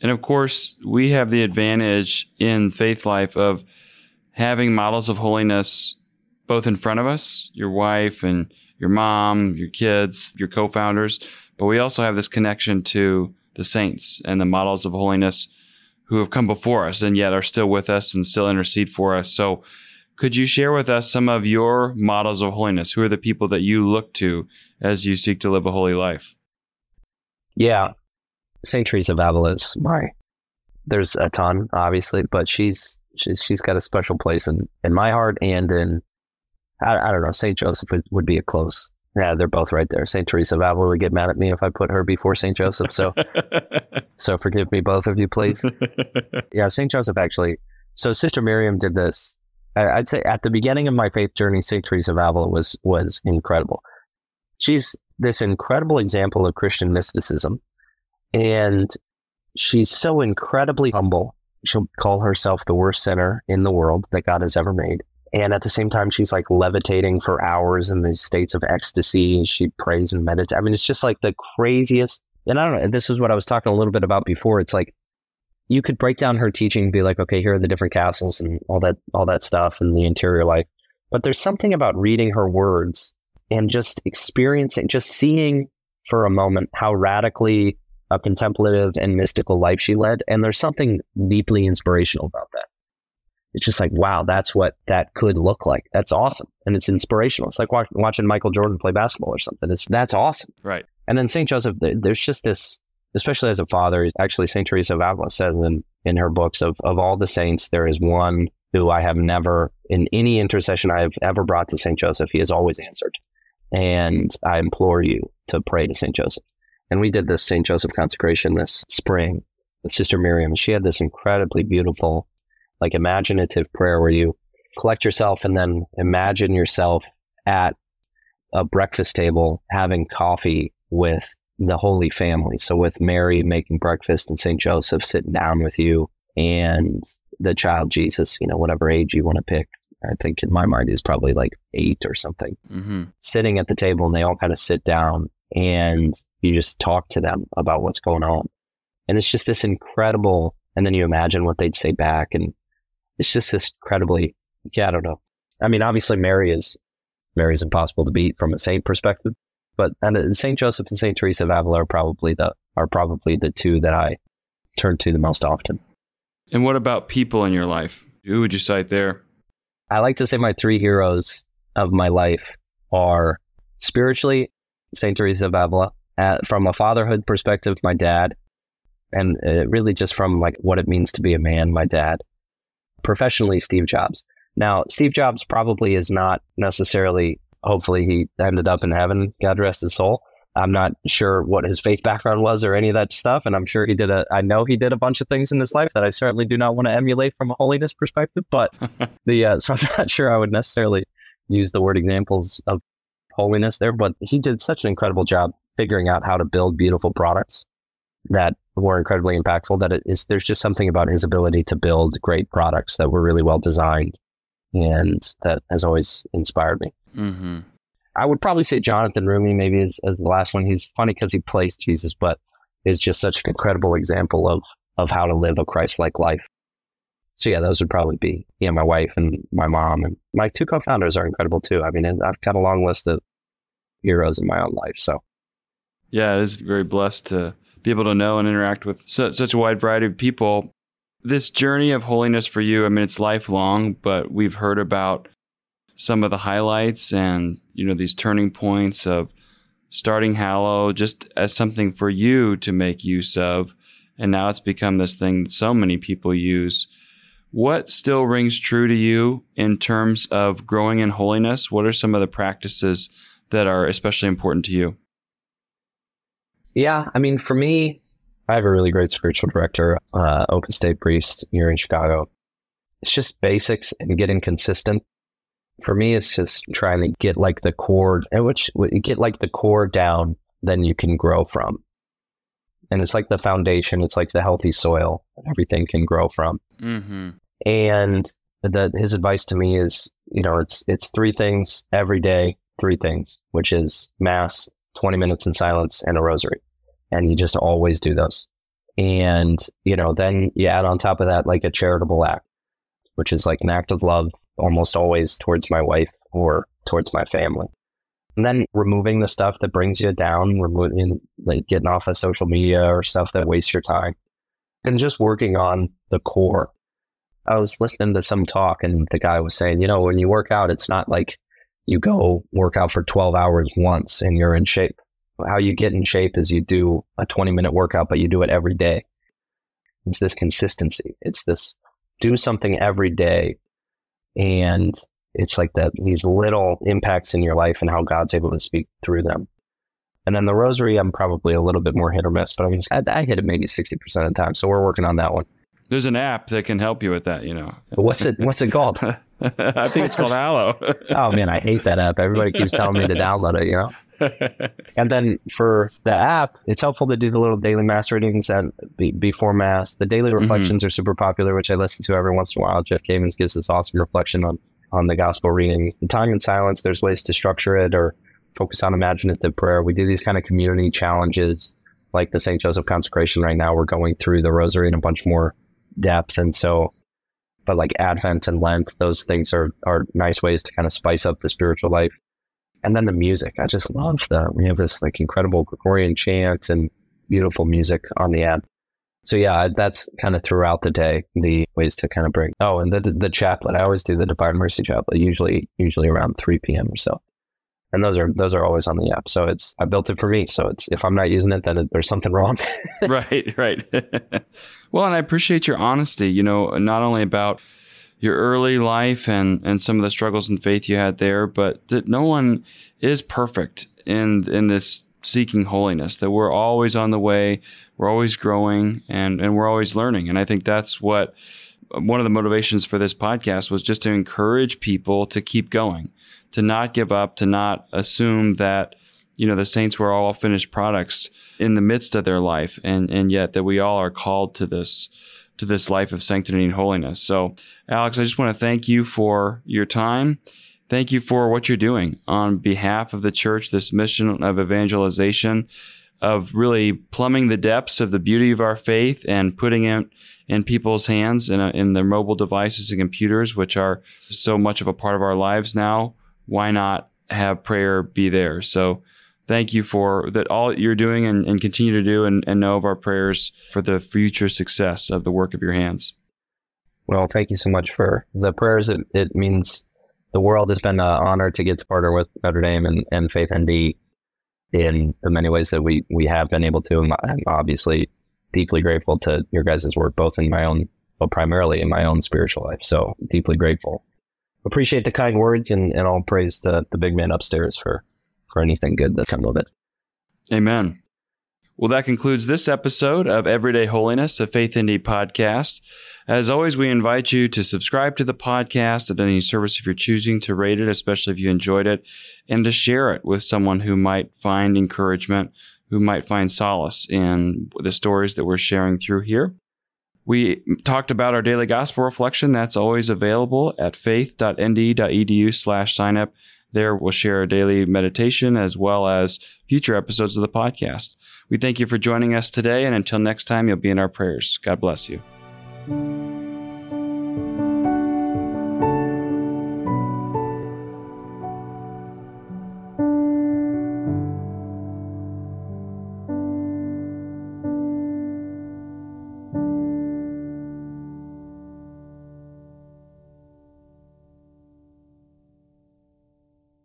And of course, we have the advantage in faith life of having models of holiness both in front of us, your wife and your mom, your kids, your co founders, but we also have this connection to the saints and the models of holiness who have come before us and yet are still with us and still intercede for us. So, could you share with us some of your models of holiness? Who are the people that you look to as you seek to live a holy life? Yeah. St. Teresa of Avila is my. There's a ton, obviously, but she's she's she's got a special place in in my heart and in I, I don't know. St. Joseph would, would be a close. Yeah, they're both right there. St. Teresa of Avila would get mad at me if I put her before St. Joseph. So, so forgive me, both of you, please. yeah, St. Joseph actually. So Sister Miriam did this. I'd say at the beginning of my faith journey, St. Teresa of Avila was was incredible. She's this incredible example of Christian mysticism And she's so incredibly humble. She'll call herself the worst sinner in the world that God has ever made. And at the same time, she's like levitating for hours in these states of ecstasy. She prays and meditates. I mean, it's just like the craziest. And I don't know. This is what I was talking a little bit about before. It's like you could break down her teaching and be like, okay, here are the different castles and all that, all that stuff and the interior life. But there's something about reading her words and just experiencing, just seeing for a moment how radically a contemplative and mystical life she led. And there's something deeply inspirational about that. It's just like, wow, that's what that could look like. That's awesome. And it's inspirational. It's like watch, watching Michael Jordan play basketball or something. It's, that's awesome. Right. And then St. Joseph, there's just this, especially as a father, actually St. Teresa of Avila says in, in her books of, of all the saints, there is one who I have never, in any intercession I have ever brought to St. Joseph, he has always answered. And I implore you to pray to St. Joseph. And we did this St. Joseph consecration this spring with Sister Miriam. She had this incredibly beautiful, like imaginative prayer where you collect yourself and then imagine yourself at a breakfast table having coffee with the Holy Family. So with Mary making breakfast and St. Joseph sitting down with you and the child Jesus, you know, whatever age you want to pick. I think in my mind is probably like eight or something, mm-hmm. sitting at the table and they all kind of sit down and you just talk to them about what's going on. And it's just this incredible, and then you imagine what they'd say back. And it's just this incredibly, yeah, I don't know. I mean, obviously Mary is, Mary is impossible to beat from a saint perspective, but and St. Joseph and St. Teresa of Avila are probably the, are probably the two that I turn to the most often. And what about people in your life? Who would you cite there? I like to say my three heroes of my life are spiritually St. Teresa of Avila. Uh, from a fatherhood perspective, my dad, and uh, really just from like what it means to be a man, my dad. Professionally, Steve Jobs. Now, Steve Jobs probably is not necessarily. Hopefully, he ended up in heaven. God rest his soul. I'm not sure what his faith background was or any of that stuff, and I'm sure he did a. I know he did a bunch of things in his life that I certainly do not want to emulate from a holiness perspective. But the uh, so I'm not sure I would necessarily use the word examples of holiness there, but he did such an incredible job figuring out how to build beautiful products that were incredibly impactful. That it is there's just something about his ability to build great products that were really well designed, and that has always inspired me. Mm-hmm. I would probably say Jonathan Roumie maybe as, as the last one. He's funny because he plays Jesus, but is just such an incredible example of of how to live a Christ-like life. So yeah, those would probably be yeah my wife and my mom and my two co-founders are incredible too. I mean, I've got a long list of heroes in my own life. So yeah, it is very blessed to be able to know and interact with such, such a wide variety of people. This journey of holiness for you, I mean, it's lifelong, but we've heard about some of the highlights and you know these turning points of starting Hallow just as something for you to make use of, and now it's become this thing that so many people use what still rings true to you in terms of growing in holiness? What are some of the practices that are especially important to you? Yeah, I mean, for me, I have a really great spiritual director, uh, Opus Dei Priest here in Chicago. It's just basics and getting consistent. For me, it's just trying to get like the core, which get like the core down, then you can grow from. And it's like the foundation. It's like the healthy soil that everything can grow from. Mm-hmm. And the, his advice to me is, you know, it's it's three things every day, three things, which is mass, 20 minutes in silence, and a rosary. And you just always do those. And, you know, then you add on top of that like a charitable act, which is like an act of love almost always towards my wife or towards my family. And then removing the stuff that brings you down, removing like getting off of social media or stuff that wastes your time. And just working on the core I was listening to some talk and the guy was saying, you know, when you work out, it's not like you go work out for 12 hours once and you're in shape. How you get in shape is you do a 20 minute workout, but you do it every day. It's this consistency. It's this do something every day. And it's like that, these little impacts in your life and how God's able to speak through them. And then the rosary, I'm probably a little bit more hit or miss, but I, mean, I, I hit it maybe 60% of the time. So we're working on that one. There's an app that can help you with that, you know. What's it what's it called? I think it's called Hallow. oh man, I hate that app. Everybody keeps telling me to download it, you know. and then for the app, it's helpful to do the little daily mass readings and be, before mass. The daily reflections mm-hmm. are super popular, which I listen to every once in a while. Jeff Cavins gives this awesome reflection on on the gospel readings. The time in silence, there's ways to structure it or focus on imaginative prayer. We do these kind of community challenges like the St. Joseph consecration right now. We're going through the rosary and a bunch more depth. And so, but like Advent and Lent, those things are, are nice ways to kind of spice up the spiritual life. And then the music. I just love the, we have this like incredible Gregorian chant and beautiful music on the app. So yeah, that's kind of throughout the day the ways to kind of bring. Oh, and the the chaplet. I always do the Divine Mercy chaplet, usually usually around three p.m. or so. And those are those are always on the app. So it's I built it for me. So it's if I'm not using it, then it, there's something wrong. right, right. well, and I appreciate your honesty. You know, not only about your early life and and some of the struggles and faith you had there, but that no one is perfect in in this seeking holiness, that we're always on the way, we're always growing, and, and we're always learning. And I think that's what one of the motivations for this podcast was just to encourage people to keep going, to not give up, to not assume that you know the saints were all finished products in the midst of their life, and and yet that we all are called to this to this life of sanctity and holiness. So, Alex, I just want to thank you for your time Thank you for what you're doing on behalf of the church, this mission of evangelization, of really plumbing the depths of the beauty of our faith and putting it in people's hands in, uh, in their mobile devices and computers, which are so much of a part of our lives now. Why not have prayer be there? So, thank you for that all you're doing and, and continue to do and, and know of our prayers for the future success of the work of your hands. Well, thank you so much for the prayers. It, it means the world has been an honor to get to partner with Notre Dame and, and Faith ND in the many ways that we we have been able to. I'm obviously deeply grateful to your guys' work, both in my own, well, primarily in my own spiritual life. So deeply grateful. Appreciate the kind words and, and all praise to the big man upstairs for, for anything good that's come of it. Amen. Well, that concludes this episode of Everyday Holiness, a Faith ND podcast. As always, we invite you to subscribe to the podcast at any service if you're choosing to rate it, especially if you enjoyed it, and to share it with someone who might find encouragement, who might find solace in the stories that we're sharing through here. We talked about our daily gospel reflection. That's always available at faith.nd.edu slash signup. There we'll share a daily meditation as well as future episodes of the podcast. We thank you for joining us today, and until next time, you'll be in our prayers. God bless you.